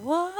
What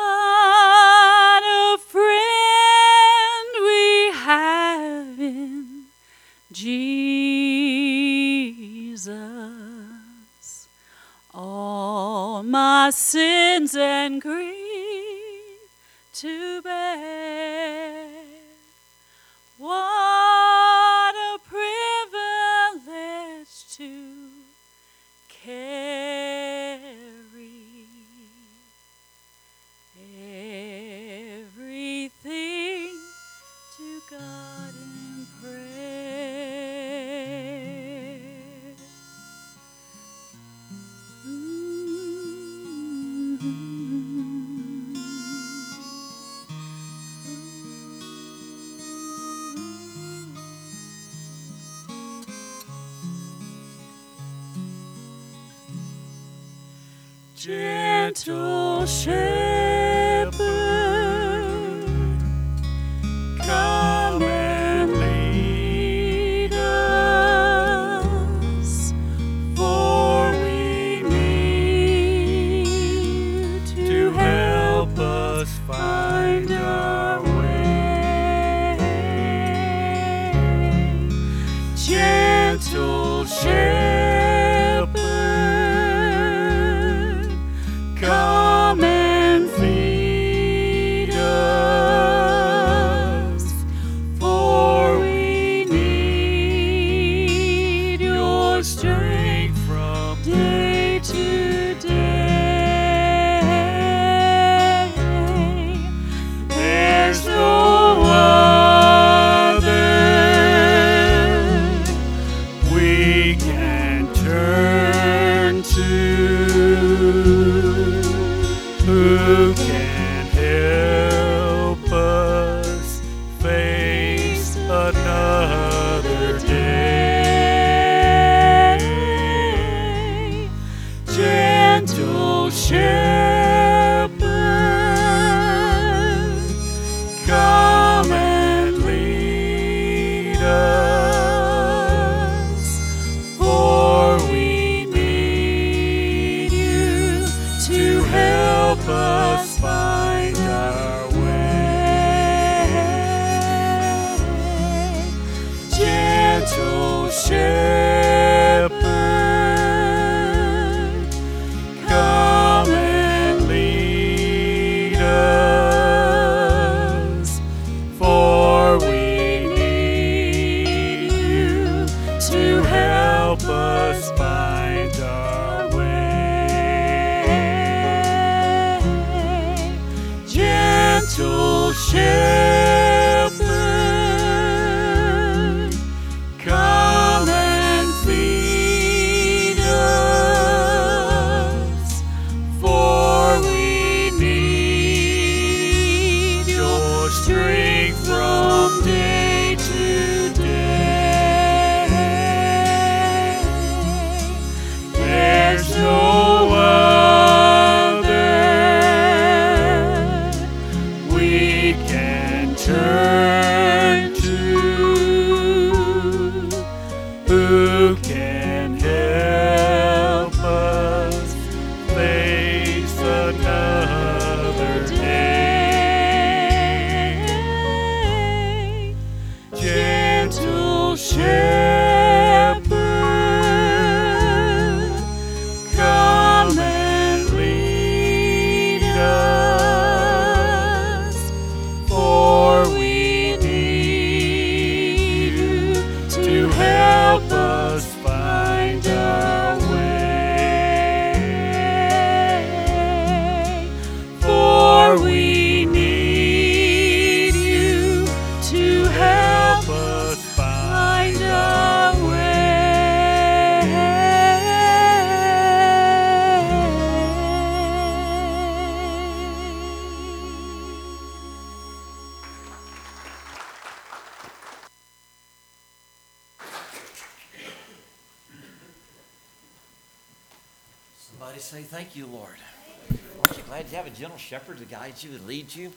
shepherd to guide you and lead you?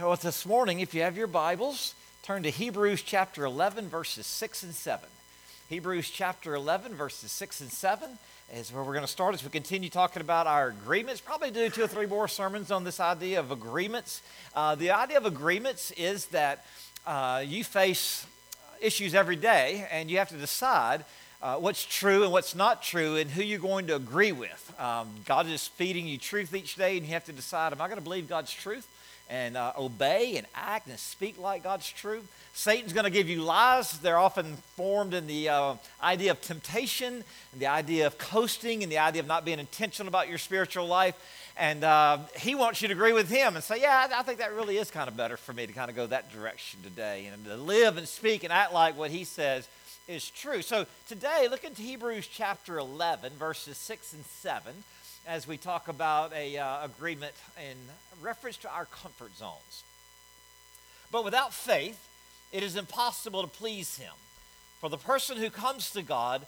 Well, this morning, if you have your Bibles, turn to Hebrews chapter 11, verses 6 and 7. Hebrews chapter 11, verses 6 and 7 is where we're going to start as we continue talking about our agreements. Probably do two or three more sermons on this idea of agreements. Uh, the idea of agreements is that uh, you face issues every day and you have to decide uh, what's true and what's not true and who you're going to agree with. Um, God is feeding you truth each day and you have to decide am I going to believe God's truth and uh, obey and act and speak like God's truth? Satan's going to give you lies. They're often formed in the uh, idea of temptation, and the idea of coasting, and the idea of not being intentional about your spiritual life. And uh, he wants you to agree with him and say, Yeah, I think that really is kind of better for me to kind of go that direction today and to live and speak and act like what he says is true. So today, look into Hebrews chapter 11, verses 6 and 7, as we talk about a uh, agreement in reference to our comfort zones. But without faith, it is impossible to please him. For the person who comes to God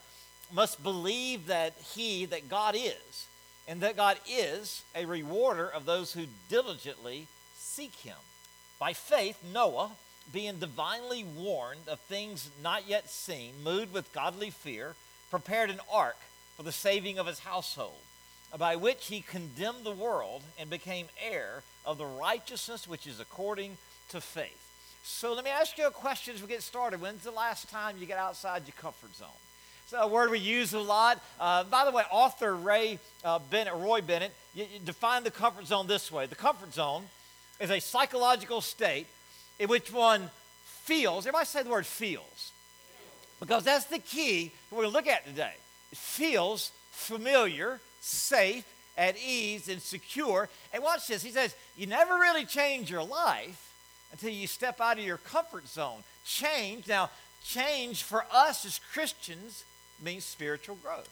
must believe that he, that God is, and that God is a rewarder of those who diligently seek him. By faith, Noah, being divinely warned of things not yet seen, moved with godly fear, prepared an ark for the saving of his household, by which he condemned the world and became heir of the righteousness which is according to faith. So let me ask you a question as we get started. When's the last time you get outside your comfort zone? It's a word we use a lot. Uh, by the way, author Ray uh, Bennett, Roy Bennett, you, you define the comfort zone this way: the comfort zone is a psychological state in which one feels. Everybody say the word feels, because that's the key we're going to look at today. It feels familiar, safe, at ease, and secure. And watch this. He says, "You never really change your life." until you step out of your comfort zone. Change, now, change for us as Christians means spiritual growth.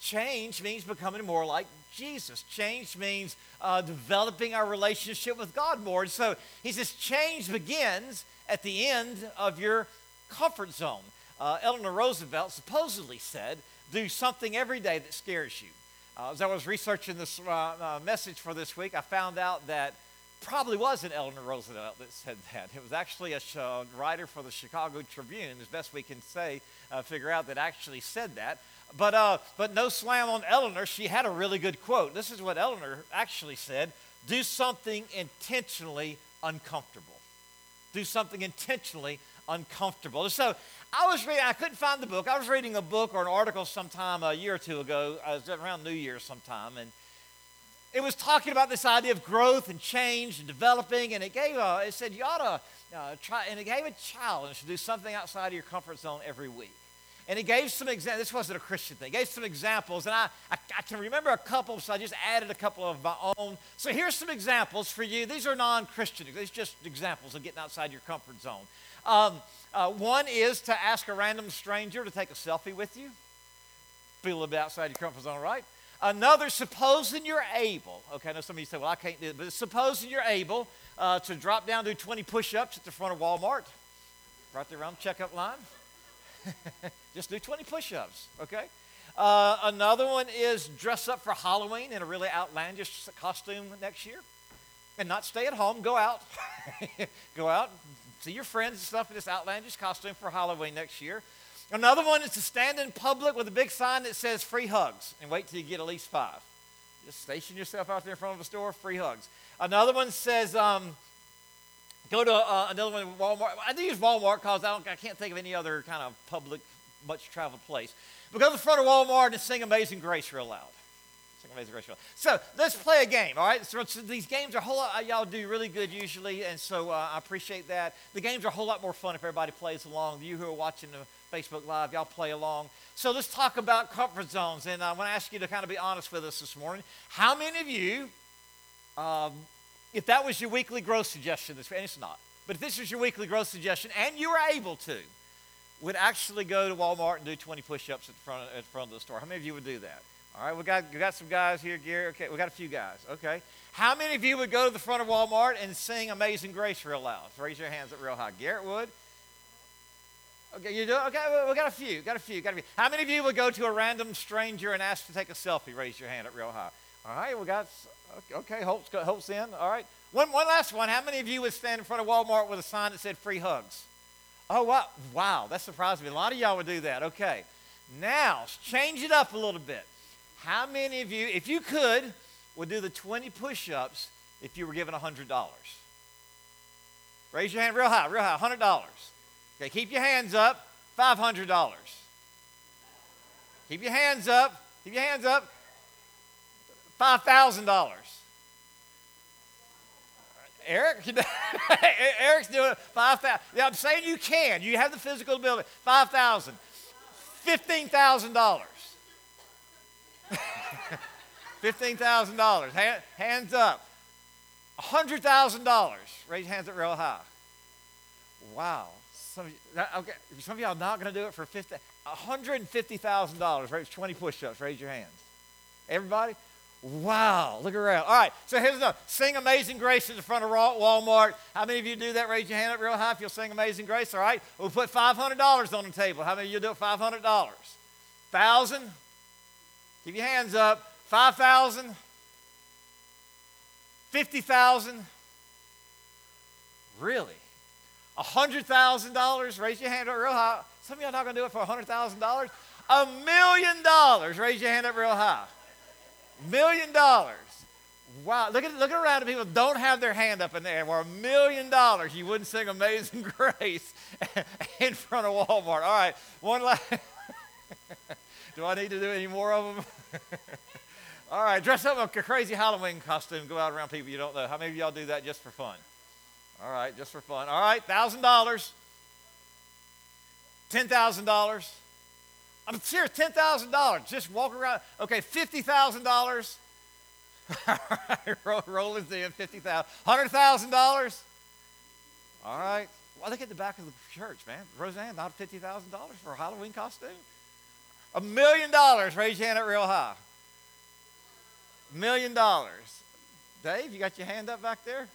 Change means becoming more like Jesus. Change means uh, developing our relationship with God more. And so he says, change begins at the end of your comfort zone. Uh, Eleanor Roosevelt supposedly said, do something every day that scares you. Uh, as I was researching this uh, uh, message for this week, I found out that probably wasn't Eleanor Roosevelt that said that. It was actually a uh, writer for the Chicago Tribune, as best we can say, figure out that actually said that. But, uh, but no slam on Eleanor. She had a really good quote. This is what Eleanor actually said Do something intentionally uncomfortable. Do something intentionally uncomfortable. So I was reading, I couldn't find the book. I was reading a book or an article sometime a year or two ago, I was around New Year's sometime, and it was talking about this idea of growth and change and developing, and it gave a, it said you ought to uh, try, and it gave a challenge to do something outside of your comfort zone every week. And he gave some examples. This wasn't a Christian thing. He gave some examples, and I, I, I, can remember a couple, so I just added a couple of my own. So here's some examples for you. These are non-Christian. These are just examples of getting outside your comfort zone. Um, uh, one is to ask a random stranger to take a selfie with you. Be a little bit outside your comfort zone, right? Another, supposing you're able, okay, I know some of you say, well, I can't do it, but supposing you're able uh, to drop down, do 20 push ups at the front of Walmart, right there around the checkup line. Just do 20 push ups, okay? Uh, another one is dress up for Halloween in a really outlandish costume next year and not stay at home. Go out. go out, see your friends and stuff in this outlandish costume for Halloween next year. Another one is to stand in public with a big sign that says free hugs and wait till you get at least five. Just station yourself out there in front of a store, free hugs. Another one says, um, go to uh, another one, Walmart. I do use Walmart because I, I can't think of any other kind of public, much traveled place. But go to the front of Walmart and sing Amazing Grace real loud. Sing Amazing Grace real loud. So let's play a game, all right? So, so these games are a whole lot, y'all do really good usually, and so uh, I appreciate that. The games are a whole lot more fun if everybody plays along. You who are watching the Facebook Live. Y'all play along. So let's talk about comfort zones. And I want to ask you to kind of be honest with us this morning. How many of you, um, if that was your weekly growth suggestion, this, and it's not, but if this was your weekly growth suggestion and you were able to, would actually go to Walmart and do 20 push-ups at the front, at the front of the store? How many of you would do that? All right, we got, we got some guys here, Gary. Okay, we got a few guys. Okay. How many of you would go to the front of Walmart and sing Amazing Grace real loud? Raise your hands up real high. Garrett would. Okay, you do? Okay, we got a few. Got a few. Got a few. How many of you would go to a random stranger and ask to take a selfie? Raise your hand up real high. All right, we got. Okay, Holt's, Holt's in. All right. One, one last one. How many of you would stand in front of Walmart with a sign that said free hugs? Oh, wow. Wow, that surprised me. A lot of y'all would do that. Okay. Now, change it up a little bit. How many of you, if you could, would do the 20 push ups if you were given $100? Raise your hand real high, real high, $100. Okay, keep your hands up, $500. Keep your hands up, keep your hands up, $5,000. Eric, Eric's doing. Five thousand. Yeah, I'm saying you can. You have the physical ability. Five thousand. Fifteen thousand dollars. Fifteen thousand dollars. Hands up. hundred thousand dollars. Raise hands up real high. Wow. Some of, you, okay, some of y'all not going to do it for fifty. Hundred and fifty thousand dollars. Raise twenty push-ups. Raise your hands. Everybody. Wow, look around. All right, so here's another. Sing Amazing Grace in the front of Walmart. How many of you do that? Raise your hand up real high if you'll sing Amazing Grace. All right, we'll put $500 on the table. How many of you do it? $500. 1000 Keep your hands up. 5000 50,000 Really? $100,000? Raise your hand up real high. Some of y'all not going to do it for $100,000? A million dollars. Raise your hand up real high. Million dollars. Wow. Look, at, look around at people don't have their hand up in the air. A million dollars, you wouldn't sing Amazing Grace in front of Walmart. All right. One last. do I need to do any more of them? All right. Dress up in a crazy Halloween costume. Go out around people you don't know. How many of y'all do that just for fun? All right. Just for fun. All right. $1,000. $10,000. I'm serious, $10,000. Just walk around. Okay, $50,000. roll, roll in, 50000 $100,000. All right. Well, look at the back of the church, man. Roseanne, not $50,000 for a Halloween costume? A million dollars. Raise your hand up real high. Million dollars. Dave, you got your hand up back there?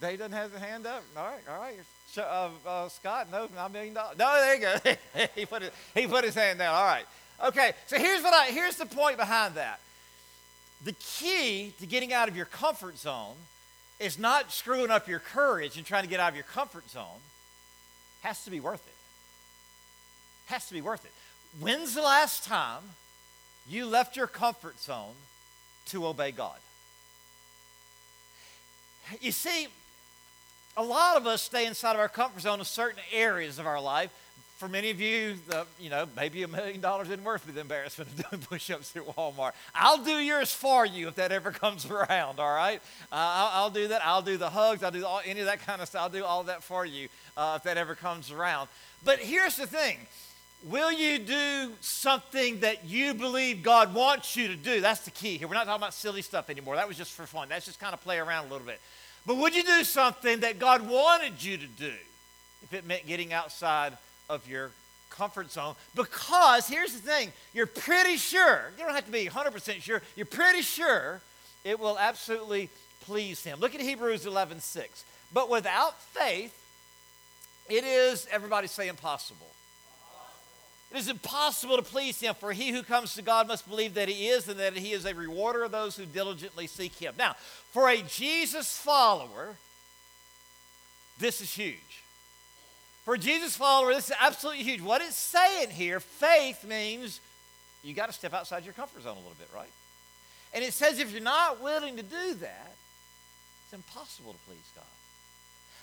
Dave doesn't have his hand up? All right, all right uh, uh, Scott, no, not a million dollars. No, there you go. he, put it, he put his hand down. All right. Okay, so here's, what I, here's the point behind that. The key to getting out of your comfort zone is not screwing up your courage and trying to get out of your comfort zone. Has to be worth it. Has to be worth it. When's the last time you left your comfort zone to obey God? You see, a lot of us stay inside of our comfort zone in certain areas of our life. For many of you, the, you know, maybe a million dollars isn't worth the embarrassment of doing push-ups at Walmart. I'll do yours for you if that ever comes around. All right, uh, I'll, I'll, do that. I'll do the hugs. I'll do all, any of that kind of stuff. I'll do all that for you uh, if that ever comes around. But here's the thing: Will you do something that you believe God wants you to do? That's the key here. We're not talking about silly stuff anymore. That was just for fun. That's just kind of play around a little bit. But would you do something that God wanted you to do if it meant getting outside of your comfort zone? Because here's the thing you're pretty sure, you don't have to be 100% sure, you're pretty sure it will absolutely please Him. Look at Hebrews 11 6. But without faith, it is, everybody say impossible. It is impossible to please him, for he who comes to God must believe that he is and that he is a rewarder of those who diligently seek him. Now, for a Jesus follower, this is huge. For a Jesus follower, this is absolutely huge. What it's saying here, faith means you got to step outside your comfort zone a little bit, right? And it says if you're not willing to do that, it's impossible to please God.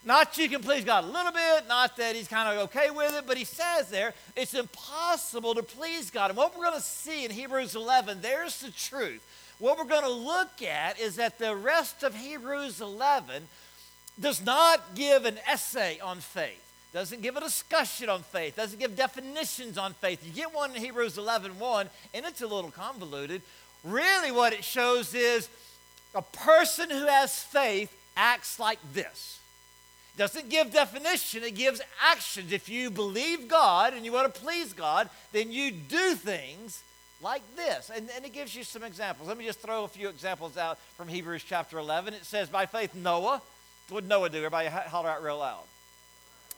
Not you can please God a little bit, not that he's kind of okay with it, but he says there it's impossible to please God. And what we're going to see in Hebrews 11, there's the truth. What we're going to look at is that the rest of Hebrews 11 does not give an essay on faith doesn't give a discussion on faith, doesn't give definitions on faith. You get one in Hebrews 11 1, and it's a little convoluted. Really, what it shows is a person who has faith acts like this doesn't give definition, it gives actions. If you believe God and you want to please God, then you do things like this. And, and it gives you some examples. Let me just throw a few examples out from Hebrews chapter 11. It says, By faith, Noah, what did Noah do? Everybody holler out real loud.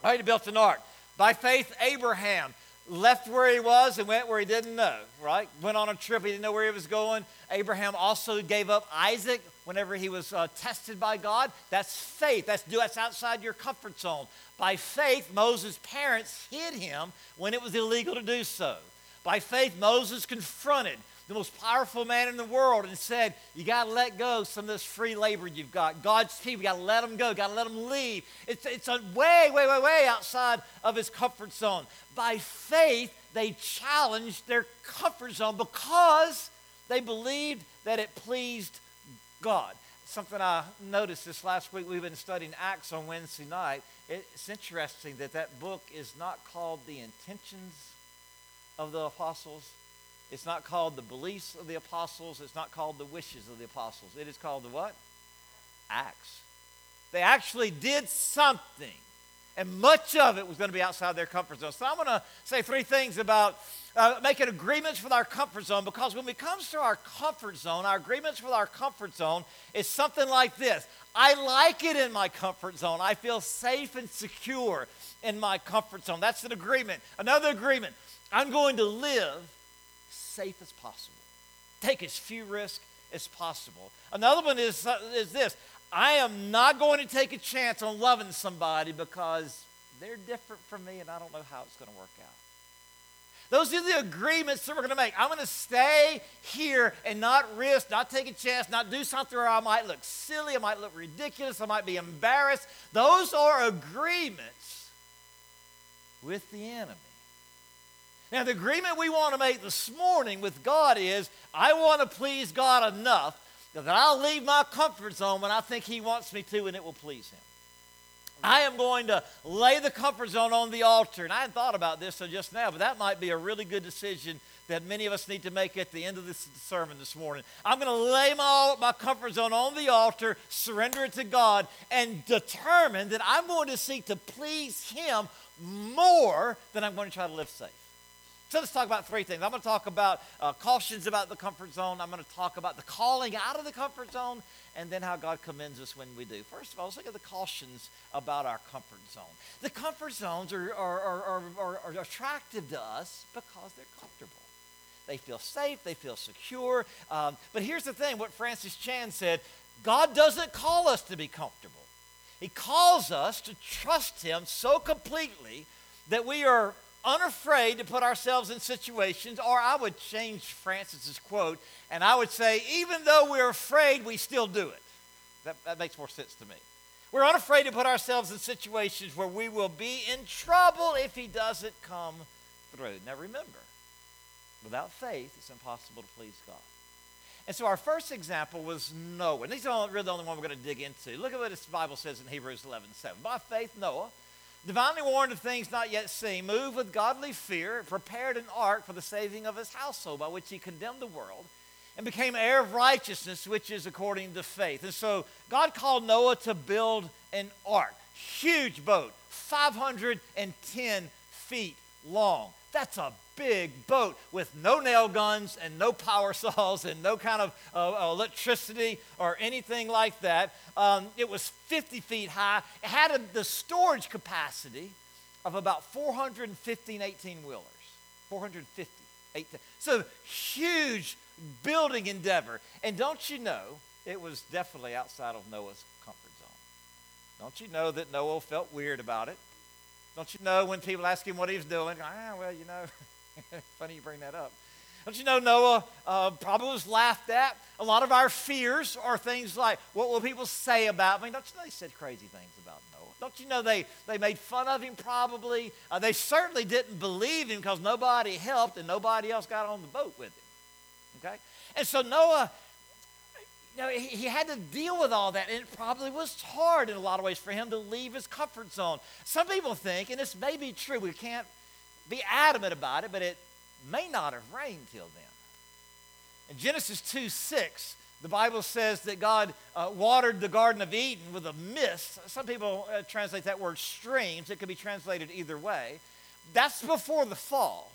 All right, he built an ark. By faith, Abraham left where he was and went where he didn't know, right? Went on a trip, he didn't know where he was going. Abraham also gave up Isaac whenever he was uh, tested by God. That's faith. That's, that's outside your comfort zone. By faith, Moses' parents hid him when it was illegal to do so. By faith, Moses confronted the most powerful man in the world and said, You got to let go some of this free labor you've got. God's people, you got to let them go, got to let them leave. It's, it's a way, way, way, way outside of his comfort zone. By faith, they challenged their comfort zone because they believed that it pleased God. Something I noticed this last week, we've been studying Acts on Wednesday night. It's interesting that that book is not called The Intentions of the Apostles it's not called the beliefs of the apostles. It's not called the wishes of the apostles. It is called the what? Acts. They actually did something. And much of it was going to be outside their comfort zone. So I'm going to say three things about uh, making agreements with our comfort zone because when it comes to our comfort zone, our agreements with our comfort zone is something like this I like it in my comfort zone. I feel safe and secure in my comfort zone. That's an agreement. Another agreement I'm going to live safe as possible. Take as few risks as possible. Another one is, uh, is this I am not going to take a chance on loving somebody because they're different from me and I don't know how it's going to work out. Those are the agreements that we're going to make. I'm going to stay here and not risk, not take a chance, not do something where I might look silly, I might look ridiculous, I might be embarrassed. Those are agreements with the enemy. Now, the agreement we want to make this morning with God is I want to please God enough that I'll leave my comfort zone when I think He wants me to and it will please Him. I am going to lay the comfort zone on the altar. And I hadn't thought about this until just now, but that might be a really good decision that many of us need to make at the end of this sermon this morning. I'm going to lay my, my comfort zone on the altar, surrender it to God, and determine that I'm going to seek to please Him more than I'm going to try to live safe. So let's talk about three things. I'm going to talk about uh, cautions about the comfort zone. I'm going to talk about the calling out of the comfort zone, and then how God commends us when we do. First of all, let's look at the cautions about our comfort zone. The comfort zones are, are, are, are, are attractive to us because they're comfortable. They feel safe, they feel secure. Um, but here's the thing what Francis Chan said God doesn't call us to be comfortable, He calls us to trust Him so completely that we are unafraid to put ourselves in situations, or I would change Francis's quote, and I would say, even though we're afraid, we still do it. That, that makes more sense to me. We're unafraid to put ourselves in situations where we will be in trouble if he doesn't come through. Now remember, without faith, it's impossible to please God. And so our first example was Noah. And these are really the only one we're going to dig into. Look at what this Bible says in Hebrews 11 7. By faith, Noah divinely warned of things not yet seen, moved with godly fear, prepared an ark for the saving of his household, by which he condemned the world and became heir of righteousness, which is according to faith. And so God called Noah to build an ark, huge boat, 510 feet long. That's a big boat with no nail guns and no power saws and no kind of uh, electricity or anything like that. Um, it was 50 feet high. It had a, the storage capacity of about 415 18 wheelers. 450. 18. So huge building endeavor. And don't you know, it was definitely outside of Noah's comfort zone. Don't you know that Noah felt weird about it? Don't you know when people ask him what he was doing? Ah, well, you know. Funny you bring that up. Don't you know Noah uh, probably was laughed at? A lot of our fears are things like, what will people say about me? Don't you know they said crazy things about Noah? Don't you know they, they made fun of him probably? Uh, they certainly didn't believe him because nobody helped and nobody else got on the boat with him. Okay? And so Noah, you know, he, he had to deal with all that, and it probably was hard in a lot of ways for him to leave his comfort zone. Some people think, and this may be true, we can't be adamant about it, but it may not have rained till then. In Genesis 2 6, the Bible says that God uh, watered the Garden of Eden with a mist. Some people uh, translate that word streams. It could be translated either way. That's before the fall.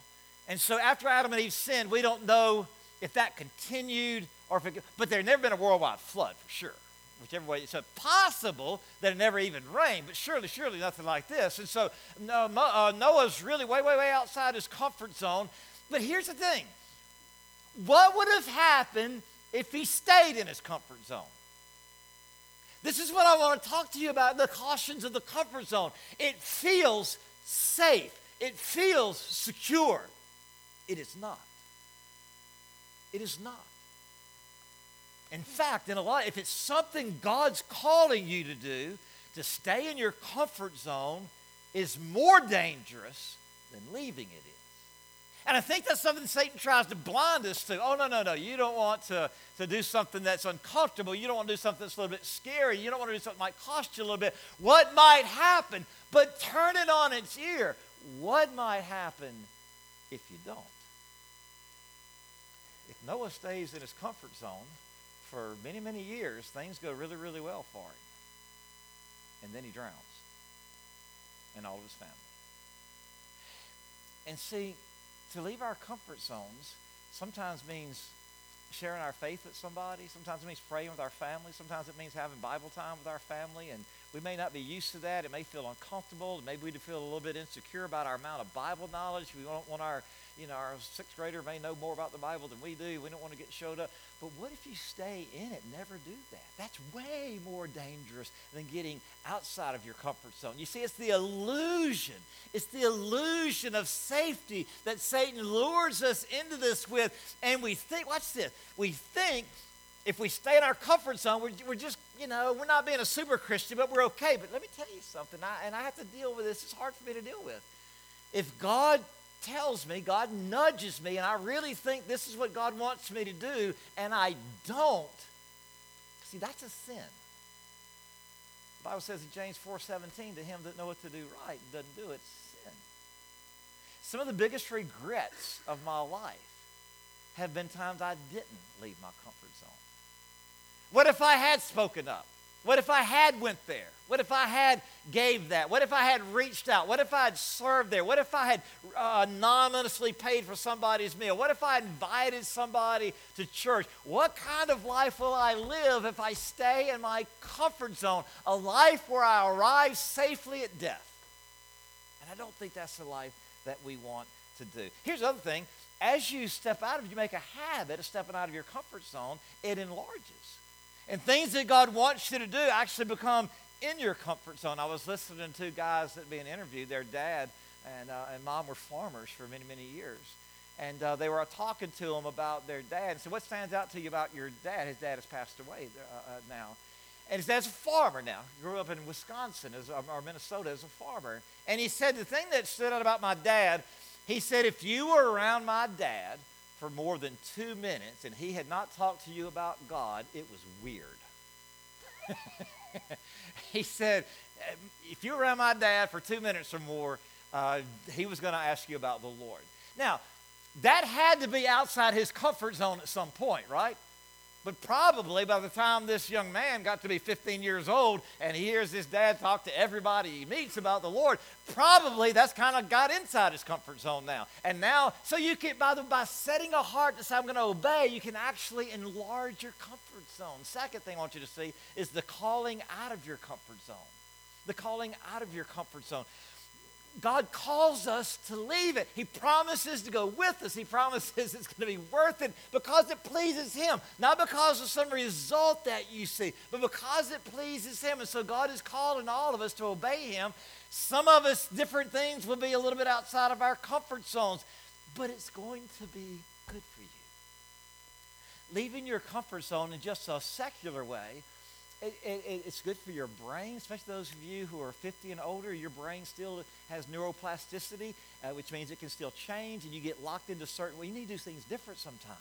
And so after Adam and Eve sinned, we don't know if that continued or if it, but there never been a worldwide flood for sure whichever way. It's possible that it never even rained, but surely, surely nothing like this. And so uh, Noah's really way, way, way outside his comfort zone. But here's the thing what would have happened if he stayed in his comfort zone? This is what I want to talk to you about the cautions of the comfort zone. It feels safe, it feels secure. It is not. It is not. In fact, in a lot, if it's something God's calling you to do, to stay in your comfort zone is more dangerous than leaving it is. And I think that's something Satan tries to blind us to. Oh, no, no, no. You don't want to, to do something that's uncomfortable. You don't want to do something that's a little bit scary. You don't want to do something that might cost you a little bit. What might happen? But turn it on its ear. What might happen if you don't? If Noah stays in his comfort zone for many, many years, things go really, really well for him. And then he drowns and all of his family. And see, to leave our comfort zones sometimes means sharing our faith with somebody. Sometimes it means praying with our family. Sometimes it means having Bible time with our family. And we may not be used to that. It may feel uncomfortable. Maybe we feel a little bit insecure about our amount of Bible knowledge. We don't want our you know, our sixth grader may know more about the Bible than we do. We don't want to get showed up. But what if you stay in it, never do that? That's way more dangerous than getting outside of your comfort zone. You see, it's the illusion. It's the illusion of safety that Satan lures us into this with. And we think, watch this, we think if we stay in our comfort zone, we're, we're just, you know, we're not being a super Christian, but we're okay. But let me tell you something, I, and I have to deal with this. It's hard for me to deal with. If God tells me, God nudges me, and I really think this is what God wants me to do, and I don't, see, that's a sin. The Bible says in James 4:17, to him that knoweth to do right and doesn't do it, sin. Some of the biggest regrets of my life have been times I didn't leave my comfort zone. What if I had spoken up? What if I had went there? What if I had gave that? What if I had reached out? What if I had served there? What if I had uh, anonymously paid for somebody's meal? What if I invited somebody to church? What kind of life will I live if I stay in my comfort zone? A life where I arrive safely at death. And I don't think that's the life that we want to do. Here's the other thing as you step out of you make a habit of stepping out of your comfort zone, it enlarges. And things that God wants you to do actually become in your comfort zone. I was listening to guys that being interviewed. Their dad and, uh, and mom were farmers for many, many years. And uh, they were talking to him about their dad. And so, what stands out to you about your dad? His dad has passed away uh, uh now. And his dad's a farmer now. He grew up in Wisconsin as, or Minnesota as a farmer. And he said the thing that stood out about my dad, he said, if you were around my dad for more than two minutes and he had not talked to you about God, it was weird. he said, if you were around my dad for two minutes or more, uh, he was going to ask you about the Lord. Now, that had to be outside his comfort zone at some point, right? But probably by the time this young man got to be 15 years old and he hears his dad talk to everybody he meets about the Lord, probably that's kind of got inside his comfort zone now. And now, so you can, by, the, by setting a heart to say, I'm going to obey, you can actually enlarge your comfort zone. Second thing I want you to see is the calling out of your comfort zone. The calling out of your comfort zone. God calls us to leave it. He promises to go with us. He promises it's going to be worth it because it pleases Him. Not because of some result that you see, but because it pleases Him. And so God is calling all of us to obey Him. Some of us, different things will be a little bit outside of our comfort zones, but it's going to be good for you. Leaving your comfort zone in just a secular way it, it, it's good for your brain, especially those of you who are 50 and older. Your brain still has neuroplasticity, uh, which means it can still change, and you get locked into certain. Well, you need to do things different sometimes.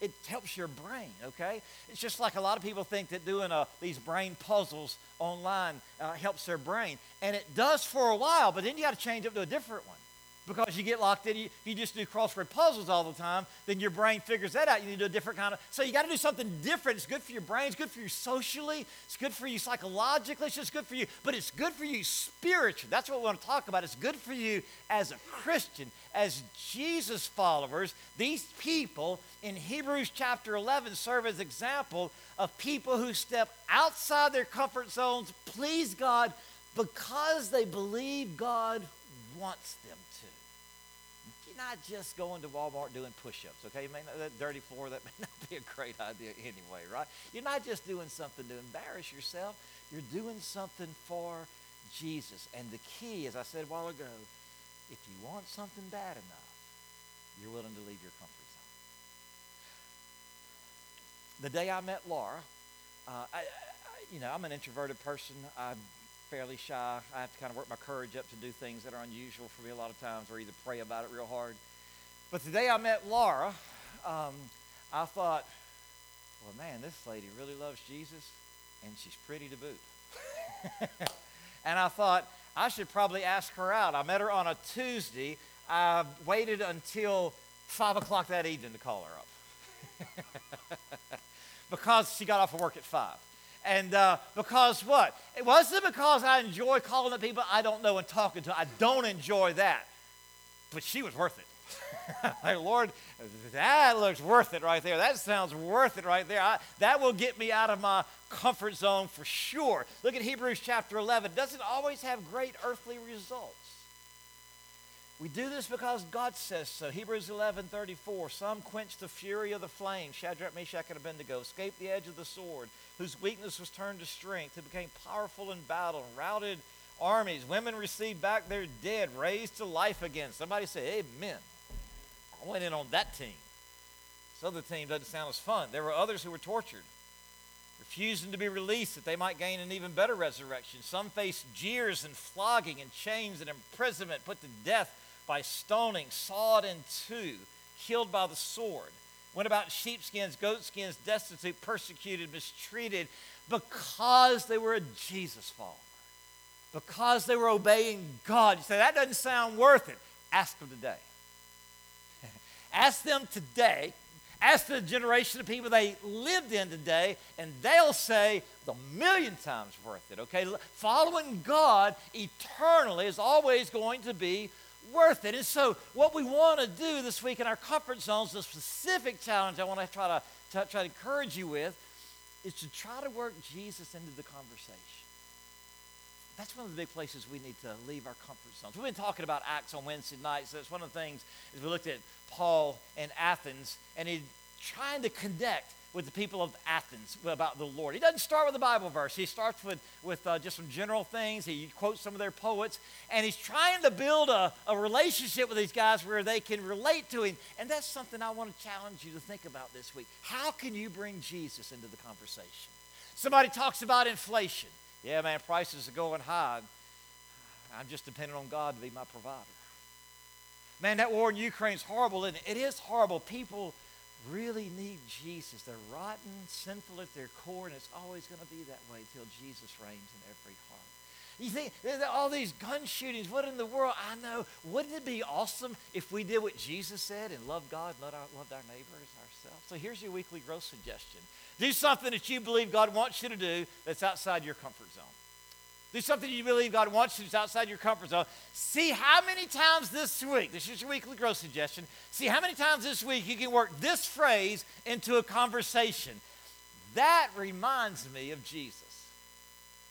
It helps your brain, okay? It's just like a lot of people think that doing uh, these brain puzzles online uh, helps their brain. And it does for a while, but then you got to change up to a different one because you get locked in. if you just do crossword puzzles all the time, then your brain figures that out. You need to do a different kind of. So you got to do something different. It's good for your brain. It's good for you socially. It's good for you psychologically. It's just good for you. But it's good for you spiritually. That's what we want to talk about. It's good for you as a Christian, as Jesus followers. These people in Hebrews chapter 11 serve as example of people who step outside their comfort zones, please God, because they believe God wants them not just going to Walmart doing push-ups, okay? May not, that dirty floor, that may not be a great idea anyway, right? You're not just doing something to embarrass yourself. You're doing something for Jesus. And the key, as I said a while ago, if you want something bad enough, you're willing to leave your comfort zone. The day I met Laura, uh, I, I, you know, I'm an introverted person. I'm fairly shy. I have to kind of work my courage up to do things that are unusual for me a lot of times, or either pray about it real hard. But the day I met Laura, um, I thought, well, man, this lady really loves Jesus, and she's pretty to boot. and I thought, I should probably ask her out. I met her on a Tuesday. I waited until 5 o'clock that evening to call her up. because she got off of work at 5. And uh, because what? It wasn't because I enjoy calling the people I don't know and talking to. I don't enjoy that. But she was worth it. like, Lord, that looks worth it right there. That sounds worth it right there. I, that will get me out of my comfort zone for sure. Look at Hebrews chapter 11. Doesn't always have great earthly results. We do this because God says so. Hebrews 11 34. Some quenched the fury of the flame, Shadrach, Meshach, and Abednego, escaped the edge of the sword, whose weakness was turned to strength, who became powerful in battle, and routed armies. Women received back their dead, raised to life again. Somebody say, Amen. I went in on that team. This other team doesn't sound as fun. There were others who were tortured, refusing to be released that they might gain an even better resurrection. Some faced jeers and flogging and chains and imprisonment, put to death by stoning, sawed in two, killed by the sword. Went about sheepskins, goatskins, destitute, persecuted, mistreated, because they were a Jesus follower. Because they were obeying God. You say, that doesn't sound worth it. Ask them today. Ask them today. Ask the generation of people they lived in today, and they'll say the million times worth it. Okay? Following God eternally is always going to be worth it. And so, what we want to do this week in our comfort zones, the specific challenge I want to try to, to try to encourage you with, is to try to work Jesus into the conversation. That's one of the big places we need to leave our comfort zones. We've been talking about Acts on Wednesday nights. So that's one of the things as we looked at Paul in Athens, and he trying to connect with the people of Athens about the Lord. He doesn't start with a Bible verse. He starts with, with uh, just some general things. He quotes some of their poets, and he's trying to build a, a relationship with these guys where they can relate to him. And that's something I want to challenge you to think about this week. How can you bring Jesus into the conversation? Somebody talks about inflation. Yeah, man, prices are going high. I'm just dependent on God to be my provider. Man, that war in Ukraine is horrible, isn't it? It is horrible. People really need Jesus. They're rotten, sinful at their core, and it's always going to be that way until Jesus reigns in every heart. You think all these gun shootings, what in the world? I know. Wouldn't it be awesome if we did what Jesus said and loved God, loved our, loved our neighbors ourselves? So here's your weekly growth suggestion. Do something that you believe God wants you to do that's outside your comfort zone. Do something you believe God wants you to do outside your comfort zone. See how many times this week, this is your weekly growth suggestion, see how many times this week you can work this phrase into a conversation. That reminds me of Jesus.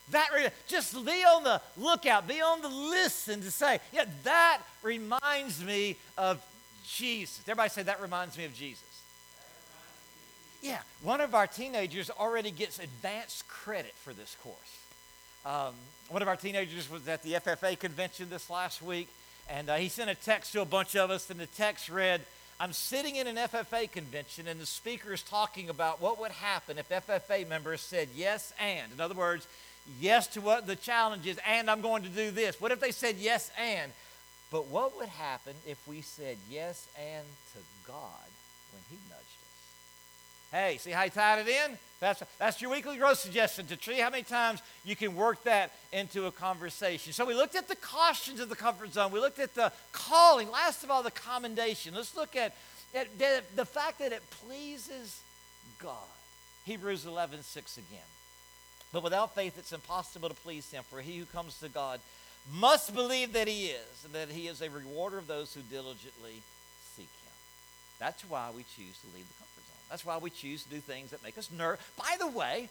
That re- just be on the lookout, be on the listen to say, yeah, that reminds me of Jesus. Everybody say that reminds me of Jesus. Yeah, one of our teenagers already gets advanced credit for this course. Um, one of our teenagers was at the FFA convention this last week, and uh, he sent a text to a bunch of us, and the text read, I'm sitting in an FFA convention, and the speaker is talking about what would happen if FFA members said yes and. In other words, yes to what the challenge is, and I'm going to do this. What if they said yes and? But what would happen if we said yes and to God when He? Hey, see how he tied it in? That's, that's your weekly growth suggestion to see how many times you can work that into a conversation. So we looked at the cautions of the comfort zone. We looked at the calling. Last of all, the commendation. Let's look at, at the, fact that it pleases God. Hebrews 11, 6 again. But without faith, it's impossible to please him. For he who comes to God must believe that he is, and that he is a rewarder of those who diligently seek him. That's why we choose to leave the comfort that's why we choose to do things that make us nervous. By the way,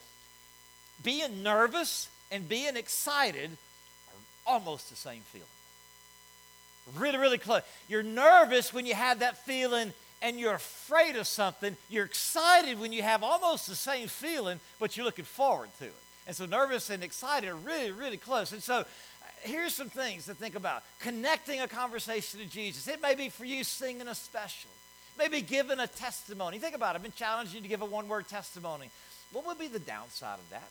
being nervous and being excited are almost the same feeling. Really, really close. You're nervous when you have that feeling and you're afraid of something. You're excited when you have almost the same feeling, but you're looking forward to it. And so nervous and excited are really, really close. And so uh, here's some things to think about connecting a conversation to Jesus. It may be for you singing a special, maybe giving a testimony. Think about it. I've been challenging you to give a one word testimony. What would be the downside of that?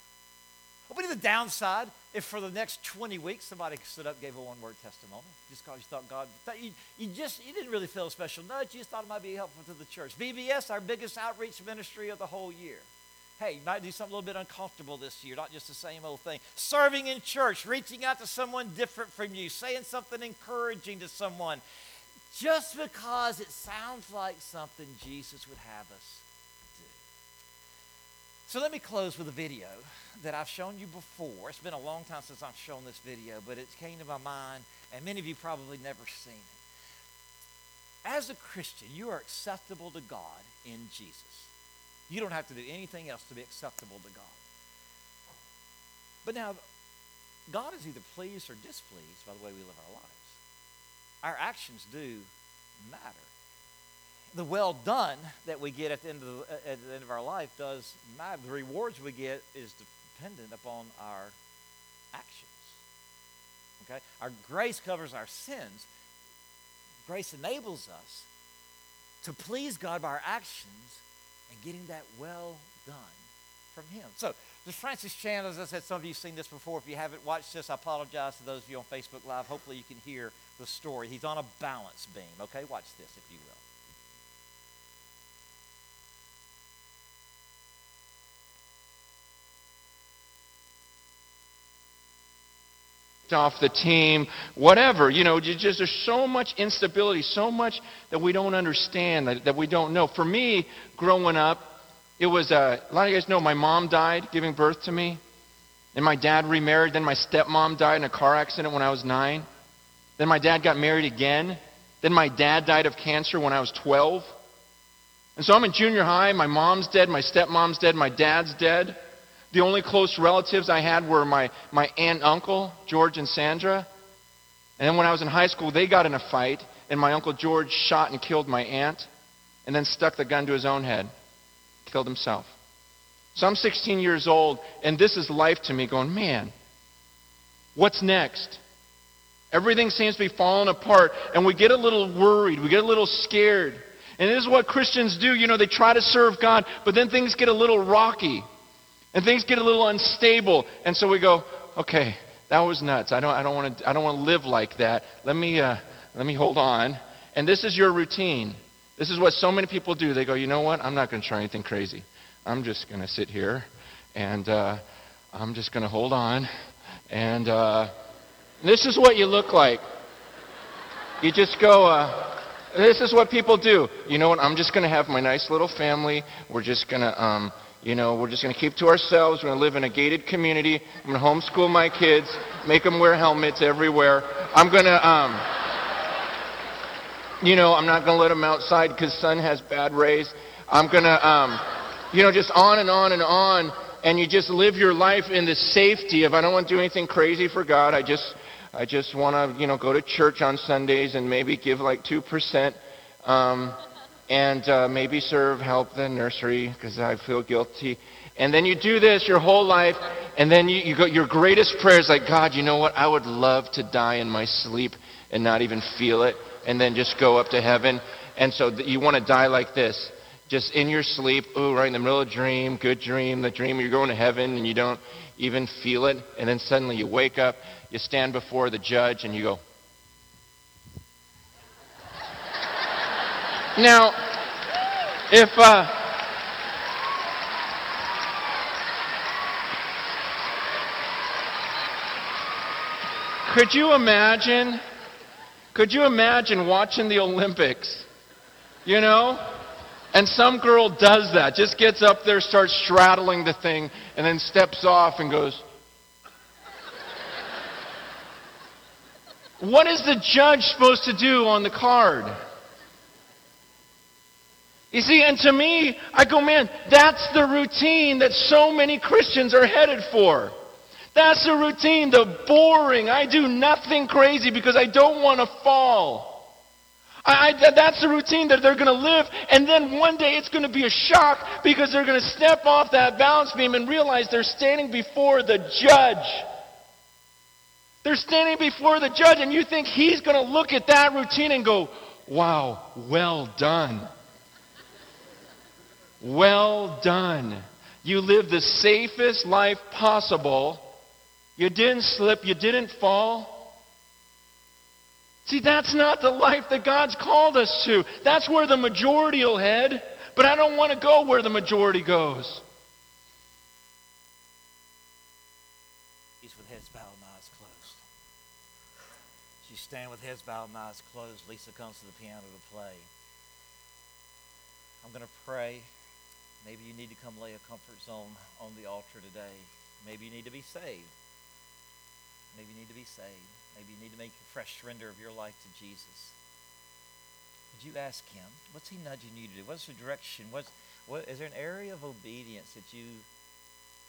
What would be the downside if for the next 20 weeks somebody stood up gave a one word testimony just because you thought God, you, you just, you didn't really feel a special nudge, you just thought it might be helpful to the church. VBS, our biggest outreach ministry of the whole year. Hey, you might do something a little bit uncomfortable this year, not just the same old thing. Serving in church, reaching out to someone different from you, saying something encouraging to someone, just because it sounds like something Jesus would have us do. So let me close with a video that I've shown you before. It's been a long time since I've shown this video, but it came to my mind, and many of you probably never seen it. As a Christian, you are acceptable to God in Jesus. You don't have to do anything else to be acceptable to God. But now, God is either pleased or displeased by the way we live our lives. Our actions do matter. The well done that we get at the end of, the, at the end of our life does matter. The rewards we get is dependent upon our actions. Okay? Our grace covers our sins. Grace enables us to please God by our actions and getting that well done from Him. So, the Francis Chan, as I said, some of you have seen this before. If you haven't watched this, I apologize to those of you on Facebook Live. Hopefully, you can hear the story. He's on a balance beam. Okay, watch this, if you will. off the team, whatever. You know, just there's so much instability, so much that we don't understand, that, that we don't know. For me, growing up, it was uh, a lot of you guys know my mom died giving birth to me. Then my dad remarried. Then my stepmom died in a car accident when I was nine. Then my dad got married again. Then my dad died of cancer when I was 12. And so I'm in junior high. My mom's dead. My stepmom's dead. My dad's dead. The only close relatives I had were my, my aunt and uncle, George and Sandra. And then when I was in high school, they got in a fight, and my uncle George shot and killed my aunt, and then stuck the gun to his own head, killed himself. So I'm 16 years old, and this is life to me, going, man, what's next? Everything seems to be falling apart, and we get a little worried, we get a little scared. And this is what Christians do. You know, they try to serve God, but then things get a little rocky. And things get a little unstable. And so we go, okay, that was nuts. I don't, I don't want to, I don't want to live like that. Let me, uh, let me hold on. And this is your routine. This is what so many people do. They go, you know what? I'm not going to try anything crazy. I'm just going to sit here and uh, I'm just going to hold on. And uh, this is what you look like. You just go, uh, this is what people do. You know what? I'm just going to have my nice little family. We're just going to, um, you know, we're just going to keep to ourselves. We're going to live in a gated community. I'm going to homeschool my kids, make them wear helmets everywhere. I'm going to, um, you know, I'm not going to let them outside because sun has bad rays. I'm going to, um, you know, just on and on and on. And you just live your life in the safety of I don't want to do anything crazy for God. I just, I just want to, you know, go to church on Sundays and maybe give like two percent. Um, and uh, maybe serve, help the nursery because I feel guilty. And then you do this your whole life, and then you, you go, your greatest prayer is like, God, you know what? I would love to die in my sleep and not even feel it, and then just go up to heaven. And so you want to die like this, just in your sleep, ooh, right in the middle of a dream, good dream, the dream you're going to heaven, and you don't even feel it. And then suddenly you wake up, you stand before the judge, and you go, Now, if uh, could you imagine? Could you imagine watching the Olympics? You know? And some girl does that, just gets up there, starts straddling the thing, and then steps off and goes, What is the judge supposed to do on the card? You see, and to me, I go, man, that's the routine that so many Christians are headed for. That's the routine, the boring. I do nothing crazy because I don't want to fall. I, I, that's the routine that they're going to live. And then one day it's going to be a shock because they're going to step off that balance beam and realize they're standing before the judge. They're standing before the judge, and you think he's going to look at that routine and go, Wow, well done. Well done. You lived the safest life possible. You didn't slip, you didn't fall. See, that's not the life that God's called us to. That's where the majority will head. But I don't want to go where the majority goes. He's with heads bowed and eyes closed. She's standing with heads bowed and eyes closed, Lisa comes to the piano to play. I'm going to pray. Maybe you need to come lay a comfort zone on the altar today. Maybe you need to be saved. Maybe you need to be saved. Maybe you need to make a fresh surrender of your life to Jesus. Would you ask him, what's he nudging you to do? What's the direction? What's, what, is there an area of obedience that you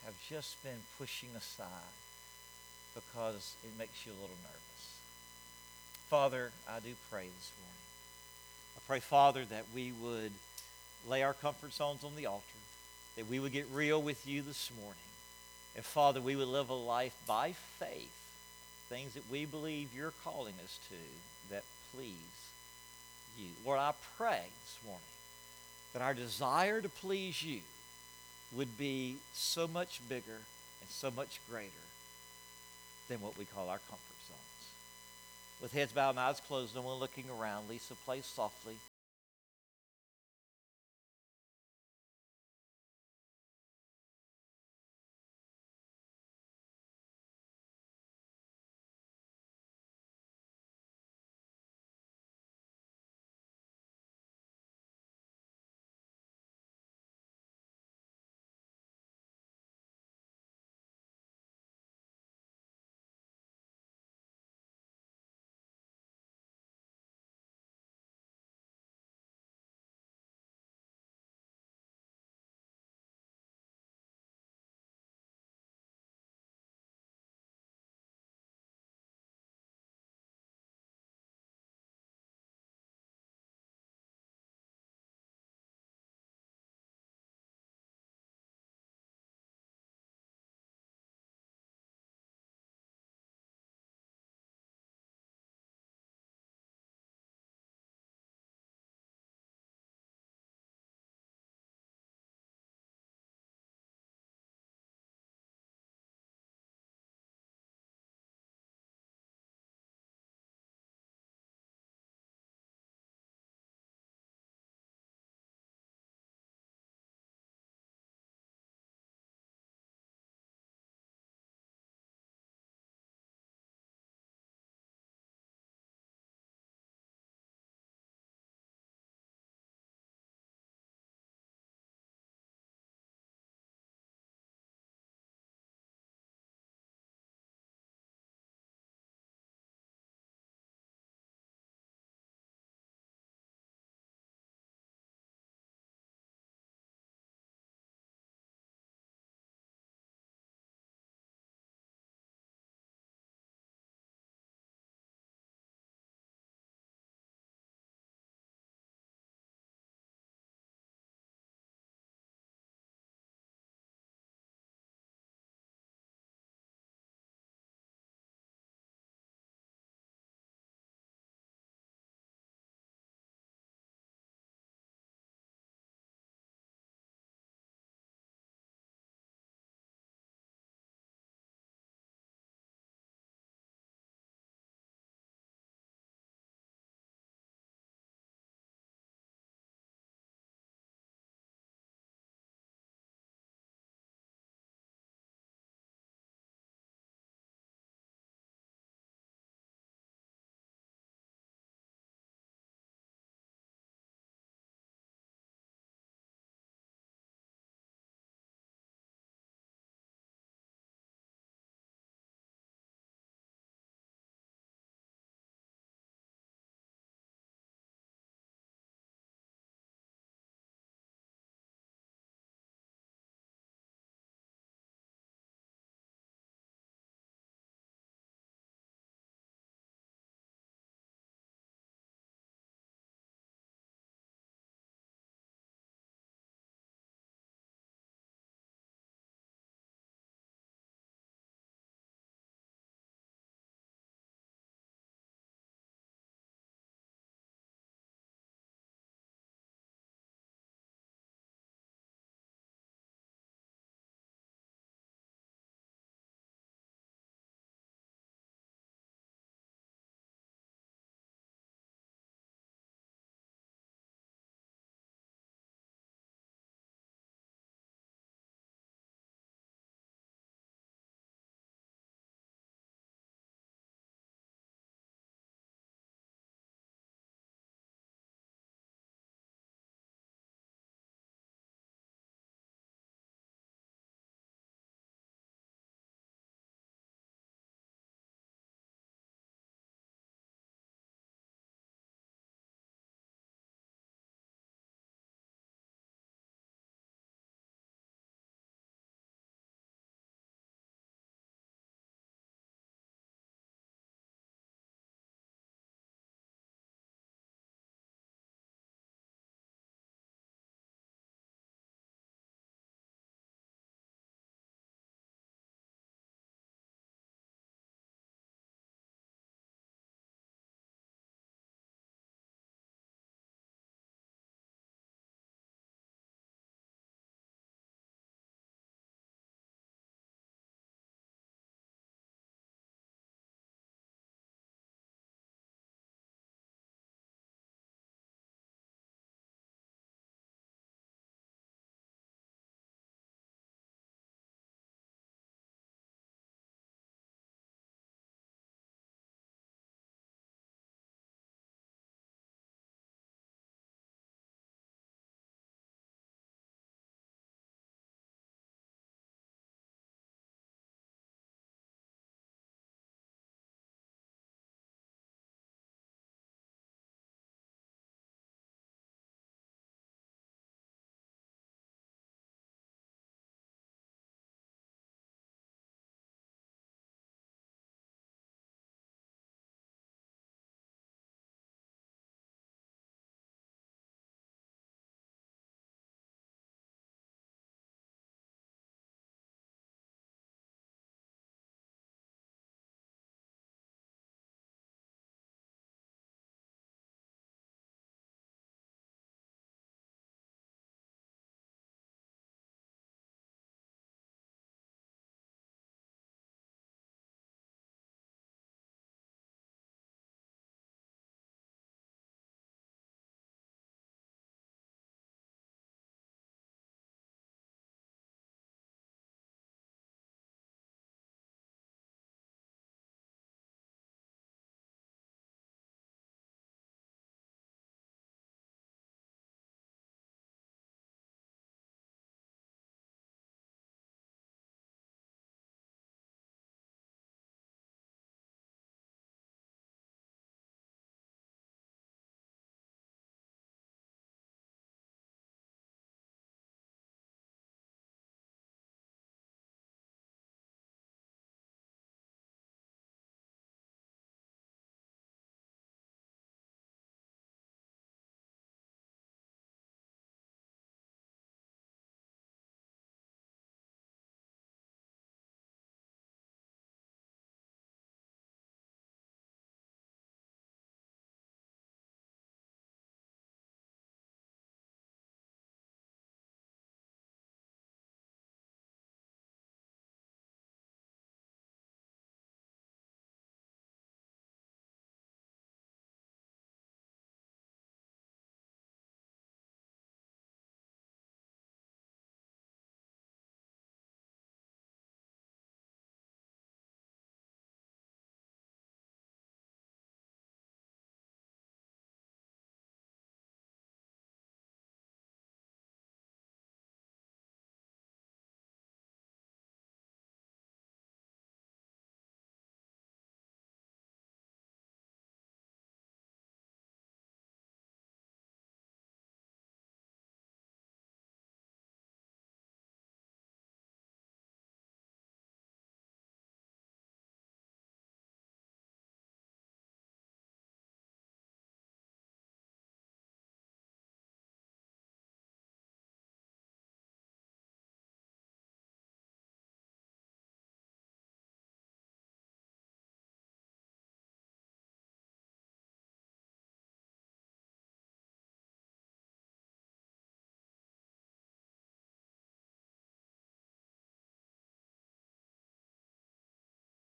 have just been pushing aside because it makes you a little nervous? Father, I do pray this morning. I pray, Father, that we would lay our comfort zones on the altar, that we would get real with you this morning. And Father, we would live a life by faith things that we believe you're calling us to that please you. Lord, I pray this morning that our desire to please you would be so much bigger and so much greater than what we call our comfort zones. With heads bowed and eyes closed, no one looking around, Lisa plays softly.